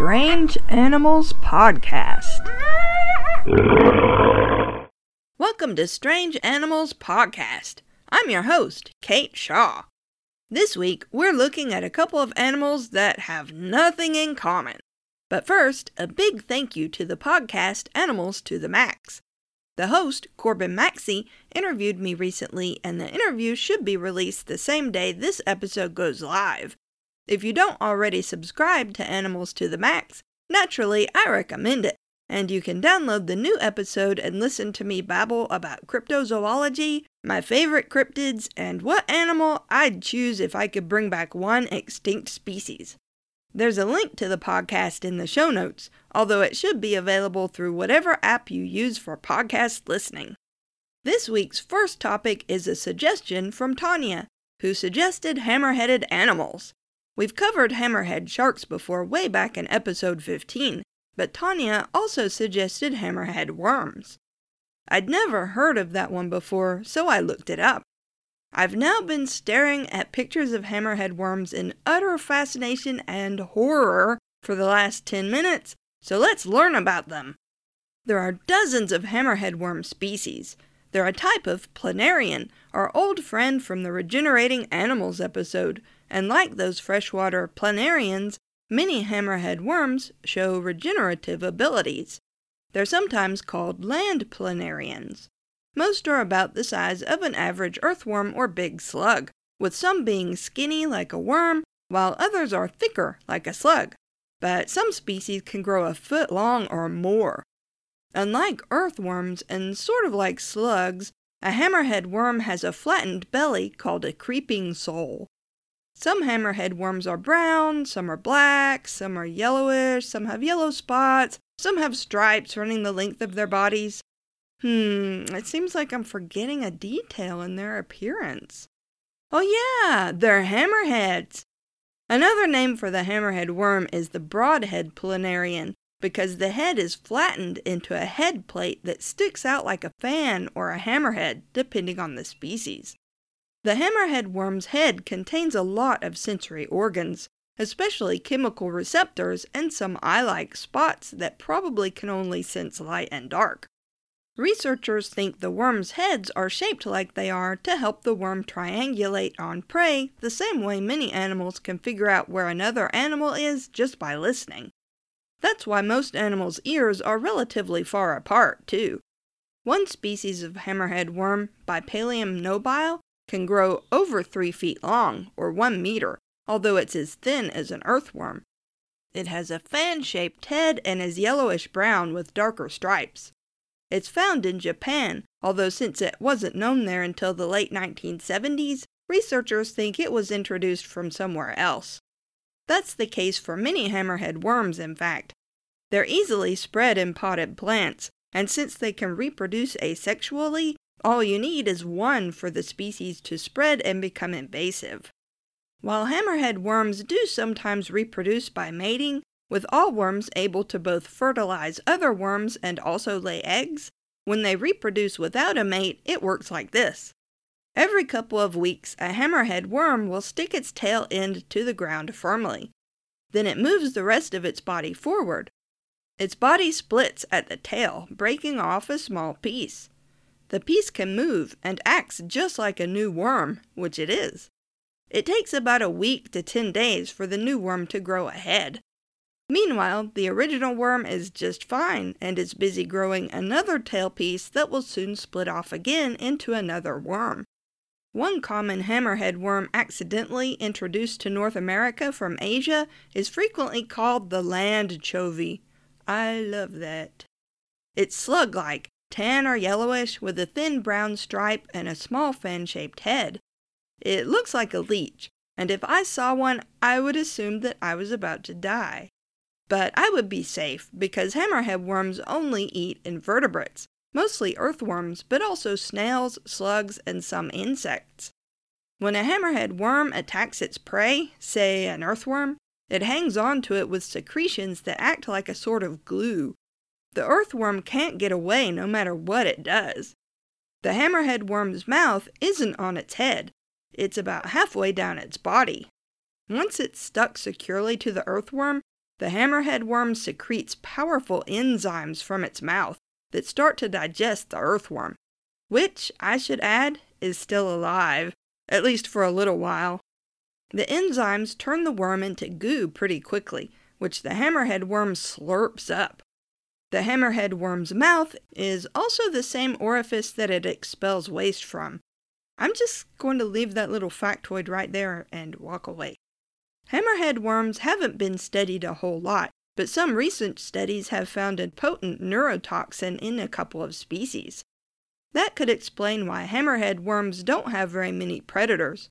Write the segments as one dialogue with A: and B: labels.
A: Strange Animals Podcast. Welcome to Strange Animals Podcast. I'm your host, Kate Shaw. This week, we're looking at a couple of animals that have nothing in common. But first, a big thank you to the podcast Animals to the Max. The host, Corbin Maxey, interviewed me recently, and the interview should be released the same day this episode goes live. If you don't already subscribe to Animals to the Max, naturally I recommend it. And you can download the new episode and listen to me babble about cryptozoology, my favorite cryptids, and what animal I'd choose if I could bring back one extinct species. There's a link to the podcast in the show notes, although it should be available through whatever app you use for podcast listening. This week's first topic is a suggestion from Tanya, who suggested hammer-headed animals. We've covered hammerhead sharks before way back in episode 15, but Tanya also suggested hammerhead worms. I'd never heard of that one before, so I looked it up. I've now been staring at pictures of hammerhead worms in utter fascination and horror for the last 10 minutes, so let's learn about them. There are dozens of hammerhead worm species. They're a type of planarian, our old friend from the Regenerating Animals episode, and like those freshwater planarians, many hammerhead worms show regenerative abilities. They're sometimes called land planarians. Most are about the size of an average earthworm or big slug, with some being skinny like a worm, while others are thicker like a slug. But some species can grow a foot long or more. Unlike earthworms and sort of like slugs, a hammerhead worm has a flattened belly called a creeping sole. Some hammerhead worms are brown, some are black, some are yellowish, some have yellow spots, some have stripes running the length of their bodies. Hmm, it seems like I'm forgetting a detail in their appearance. Oh, yeah, they're hammerheads. Another name for the hammerhead worm is the broadhead planarian because the head is flattened into a head plate that sticks out like a fan or a hammerhead, depending on the species. The hammerhead worm's head contains a lot of sensory organs, especially chemical receptors and some eye like spots that probably can only sense light and dark. Researchers think the worm's heads are shaped like they are to help the worm triangulate on prey the same way many animals can figure out where another animal is just by listening. That's why most animals' ears are relatively far apart, too. One species of hammerhead worm, Bipalium nobile, can grow over 3 feet long, or 1 meter, although it's as thin as an earthworm. It has a fan shaped head and is yellowish brown with darker stripes. It's found in Japan, although since it wasn't known there until the late 1970s, researchers think it was introduced from somewhere else. That's the case for many hammerhead worms, in fact. They're easily spread in potted plants, and since they can reproduce asexually, all you need is one for the species to spread and become invasive. While hammerhead worms do sometimes reproduce by mating, with all worms able to both fertilize other worms and also lay eggs, when they reproduce without a mate, it works like this. Every couple of weeks, a hammerhead worm will stick its tail end to the ground firmly. Then it moves the rest of its body forward. Its body splits at the tail, breaking off a small piece. The piece can move and acts just like a new worm, which it is. It takes about a week to 10 days for the new worm to grow a head. Meanwhile, the original worm is just fine and is busy growing another tail piece that will soon split off again into another worm. One common hammerhead worm accidentally introduced to North America from Asia is frequently called the land chovy. I love that. It's slug like tan or yellowish, with a thin brown stripe and a small fan shaped head. It looks like a leech, and if I saw one, I would assume that I was about to die. But I would be safe because hammerhead worms only eat invertebrates, mostly earthworms, but also snails, slugs, and some insects. When a hammerhead worm attacks its prey, say an earthworm, it hangs on to it with secretions that act like a sort of glue, the earthworm can't get away no matter what it does. The hammerhead worm's mouth isn't on its head, it's about halfway down its body. Once it's stuck securely to the earthworm, The hammerhead worm secretes powerful enzymes from its mouth that start to digest the earthworm, which, I should add, is still alive, at least for a little while. The enzymes turn the worm into goo pretty quickly, which the hammerhead worm slurps up. The hammerhead worm's mouth is also the same orifice that it expels waste from. I'm just going to leave that little factoid right there and walk away. Hammerhead worms haven't been studied a whole lot, but some recent studies have found a potent neurotoxin in a couple of species. That could explain why hammerhead worms don't have very many predators,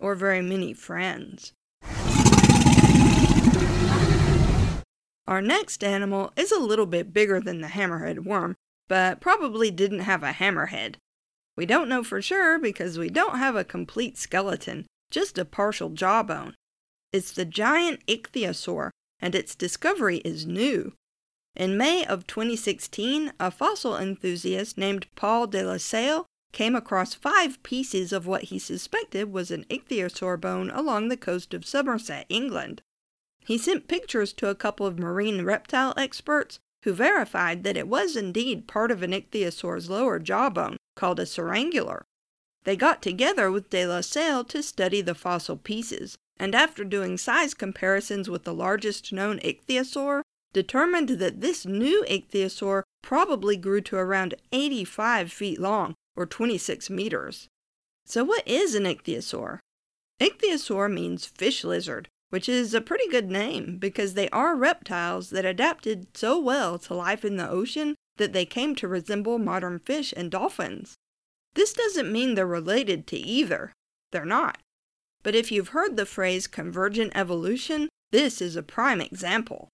A: or very many friends. Our next animal is a little bit bigger than the hammerhead worm, but probably didn't have a hammerhead. We don't know for sure because we don't have a complete skeleton, just a partial jawbone. It's the giant ichthyosaur, and its discovery is new. In May of 2016, a fossil enthusiast named Paul de la Salle came across five pieces of what he suspected was an ichthyosaur bone along the coast of Somerset, England. He sent pictures to a couple of marine reptile experts who verified that it was indeed part of an ichthyosaur's lower jawbone, called a surangular. They got together with de la Salle to study the fossil pieces, and after doing size comparisons with the largest known ichthyosaur, determined that this new ichthyosaur probably grew to around 85 feet long, or 26 meters. So, what is an ichthyosaur? Ichthyosaur means fish lizard, which is a pretty good name because they are reptiles that adapted so well to life in the ocean that they came to resemble modern fish and dolphins. This doesn't mean they're related to either. They're not. But if you've heard the phrase convergent evolution, this is a prime example.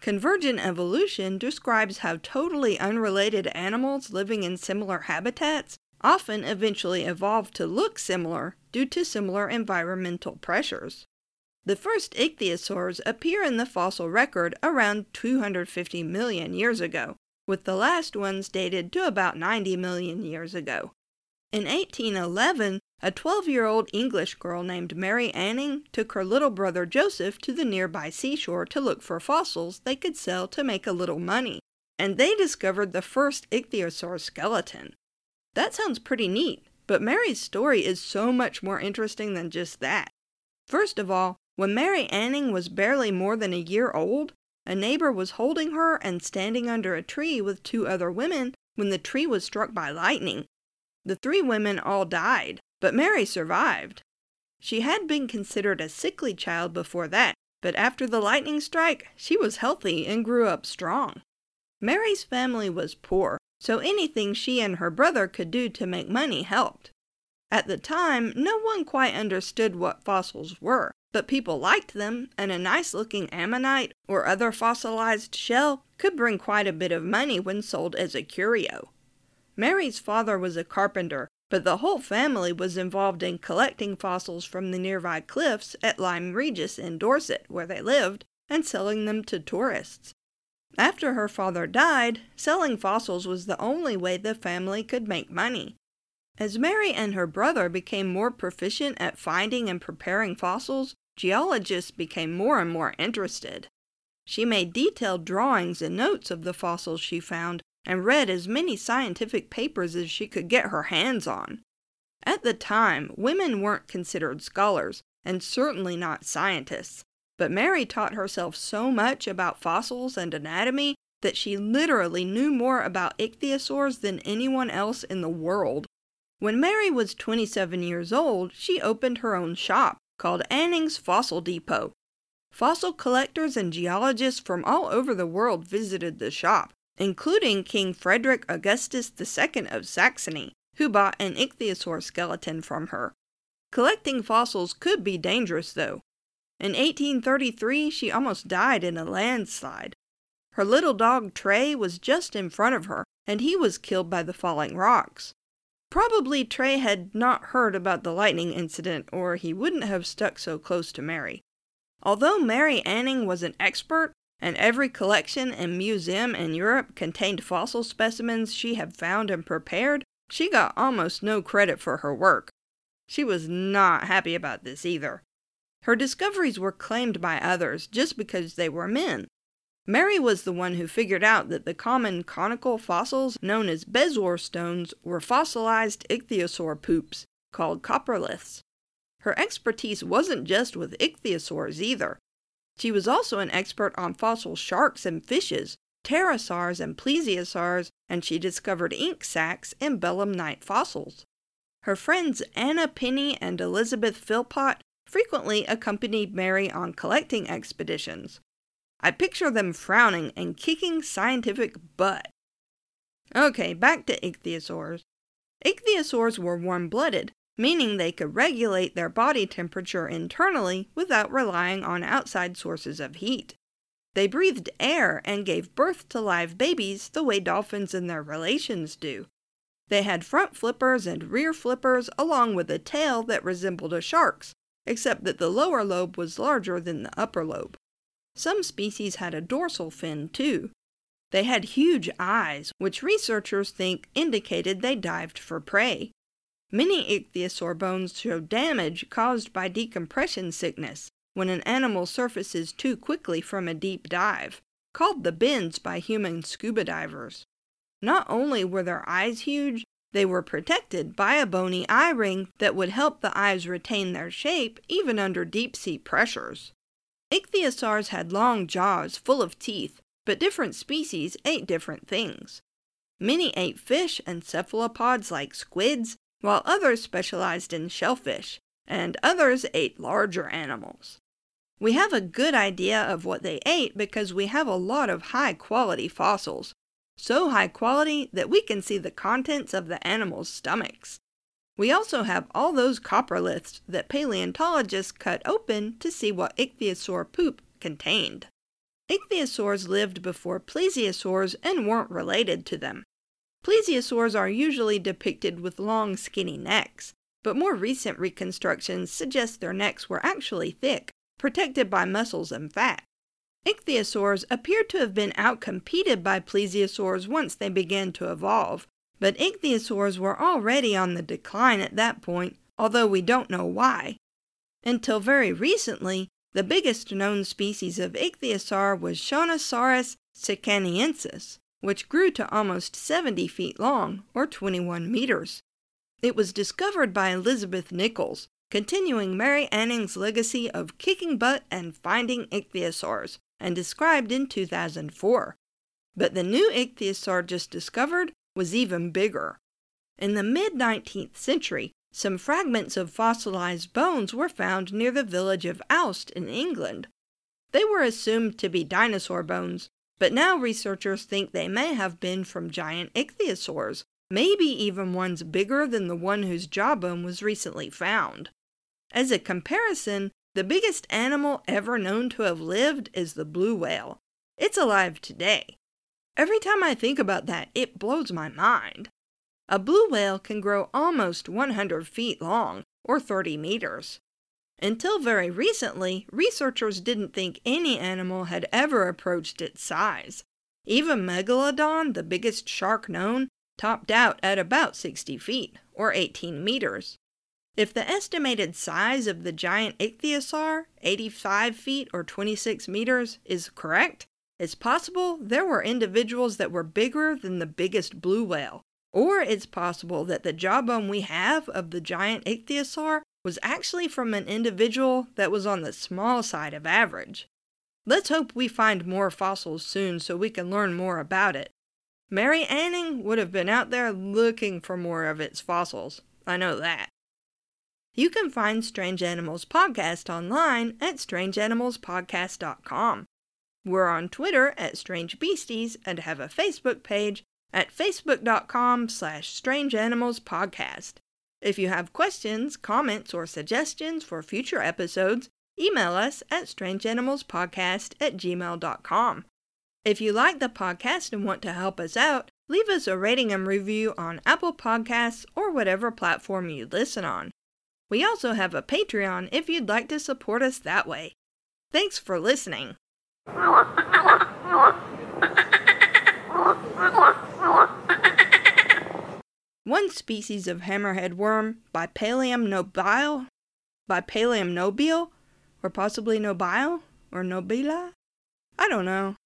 A: Convergent evolution describes how totally unrelated animals living in similar habitats often eventually evolve to look similar due to similar environmental pressures. The first ichthyosaurs appear in the fossil record around 250 million years ago, with the last ones dated to about 90 million years ago. In 1811, a 12 year old English girl named Mary Anning took her little brother Joseph to the nearby seashore to look for fossils they could sell to make a little money, and they discovered the first ichthyosaur skeleton. That sounds pretty neat, but Mary's story is so much more interesting than just that. First of all, when Mary Anning was barely more than a year old, a neighbor was holding her and standing under a tree with two other women when the tree was struck by lightning. The three women all died, but Mary survived. She had been considered a sickly child before that, but after the lightning strike, she was healthy and grew up strong. Mary's family was poor, so anything she and her brother could do to make money helped. At the time, no one quite understood what fossils were, but people liked them, and a nice looking ammonite or other fossilized shell could bring quite a bit of money when sold as a curio. Mary's father was a carpenter, but the whole family was involved in collecting fossils from the nearby cliffs at Lyme Regis in Dorset, where they lived, and selling them to tourists. After her father died, selling fossils was the only way the family could make money. As Mary and her brother became more proficient at finding and preparing fossils, geologists became more and more interested. She made detailed drawings and notes of the fossils she found and read as many scientific papers as she could get her hands on. At the time, women weren't considered scholars, and certainly not scientists, but Mary taught herself so much about fossils and anatomy that she literally knew more about ichthyosaurs than anyone else in the world. When Mary was 27 years old, she opened her own shop called Anning's Fossil Depot. Fossil collectors and geologists from all over the world visited the shop, including King Frederick Augustus II of Saxony, who bought an ichthyosaur skeleton from her. Collecting fossils could be dangerous, though. In 1833, she almost died in a landslide. Her little dog Tray was just in front of her, and he was killed by the falling rocks. Probably Tray had not heard about the lightning incident, or he wouldn't have stuck so close to Mary. Although Mary Anning was an expert, and every collection and museum in Europe contained fossil specimens she had found and prepared, she got almost no credit for her work. She was not happy about this either. Her discoveries were claimed by others just because they were men. Mary was the one who figured out that the common conical fossils known as bezoar stones were fossilized ichthyosaur poops called coproliths. Her expertise wasn't just with ichthyosaurs either. She was also an expert on fossil sharks and fishes, pterosaurs and plesiosaurs, and she discovered ink sacs and belemnite fossils. Her friends Anna Pinney and Elizabeth Philpot frequently accompanied Mary on collecting expeditions. I picture them frowning and kicking scientific butt. Okay, back to ichthyosaurs. Ichthyosaurs were warm blooded, meaning they could regulate their body temperature internally without relying on outside sources of heat. They breathed air and gave birth to live babies the way dolphins and their relations do. They had front flippers and rear flippers along with a tail that resembled a shark's, except that the lower lobe was larger than the upper lobe. Some species had a dorsal fin, too. They had huge eyes, which researchers think indicated they dived for prey. Many ichthyosaur bones show damage caused by decompression sickness when an animal surfaces too quickly from a deep dive, called the bends by human scuba divers. Not only were their eyes huge, they were protected by a bony eye ring that would help the eyes retain their shape even under deep sea pressures. Ichthyosaurs had long jaws full of teeth, but different species ate different things. Many ate fish and cephalopods like squids, while others specialized in shellfish, and others ate larger animals. We have a good idea of what they ate because we have a lot of high quality fossils, so high quality that we can see the contents of the animals' stomachs. We also have all those coproliths that paleontologists cut open to see what ichthyosaur poop contained. Ichthyosaurs lived before plesiosaurs and weren't related to them. Plesiosaurs are usually depicted with long, skinny necks, but more recent reconstructions suggest their necks were actually thick, protected by muscles and fat. Ichthyosaurs appear to have been outcompeted by plesiosaurs once they began to evolve, but ichthyosaurs were already on the decline at that point, although we don't know why. Until very recently, the biggest known species of ichthyosaur was Shonisaurus sikanniensis, which grew to almost 70 feet long, or 21 meters. It was discovered by Elizabeth Nicholls, continuing Mary Anning's legacy of kicking butt and finding ichthyosaurs, and described in 2004. But the new ichthyosaur just discovered was even bigger. In the mid 19th century, some fragments of fossilized bones were found near the village of Aust in England. They were assumed to be dinosaur bones, but now researchers think they may have been from giant ichthyosaurs, maybe even ones bigger than the one whose jawbone was recently found. As a comparison, the biggest animal ever known to have lived is the blue whale. It's alive today. Every time I think about that, it blows my mind. A blue whale can grow almost 100 feet long, or 30 meters. Until very recently, researchers didn't think any animal had ever approached its size. Even Megalodon, the biggest shark known, topped out at about 60 feet, or 18 meters. If the estimated size of the giant ichthyosaur, 85 feet or 26 meters, is correct, it's possible there were individuals that were bigger than the biggest blue whale. Or it's possible that the jawbone we have of the giant ichthyosaur was actually from an individual that was on the small side of average. Let's hope we find more fossils soon so we can learn more about it. Mary Anning would have been out there looking for more of its fossils. I know that. You can find Strange Animals Podcast online at strangeanimalspodcast.com. We're on Twitter at Strange Beasties and have a Facebook page at facebook.com slash strangeanimalspodcast. If you have questions, comments, or suggestions for future episodes, email us at strangeanimalspodcast at gmail.com. If you like the podcast and want to help us out, leave us a rating and review on Apple Podcasts or whatever platform you listen on. We also have a Patreon if you'd like to support us that way. Thanks for listening. One species of hammerhead worm, Bipalium nobile, Bipalium nobile, Or possibly Nobile? Or Nobila? I don't know.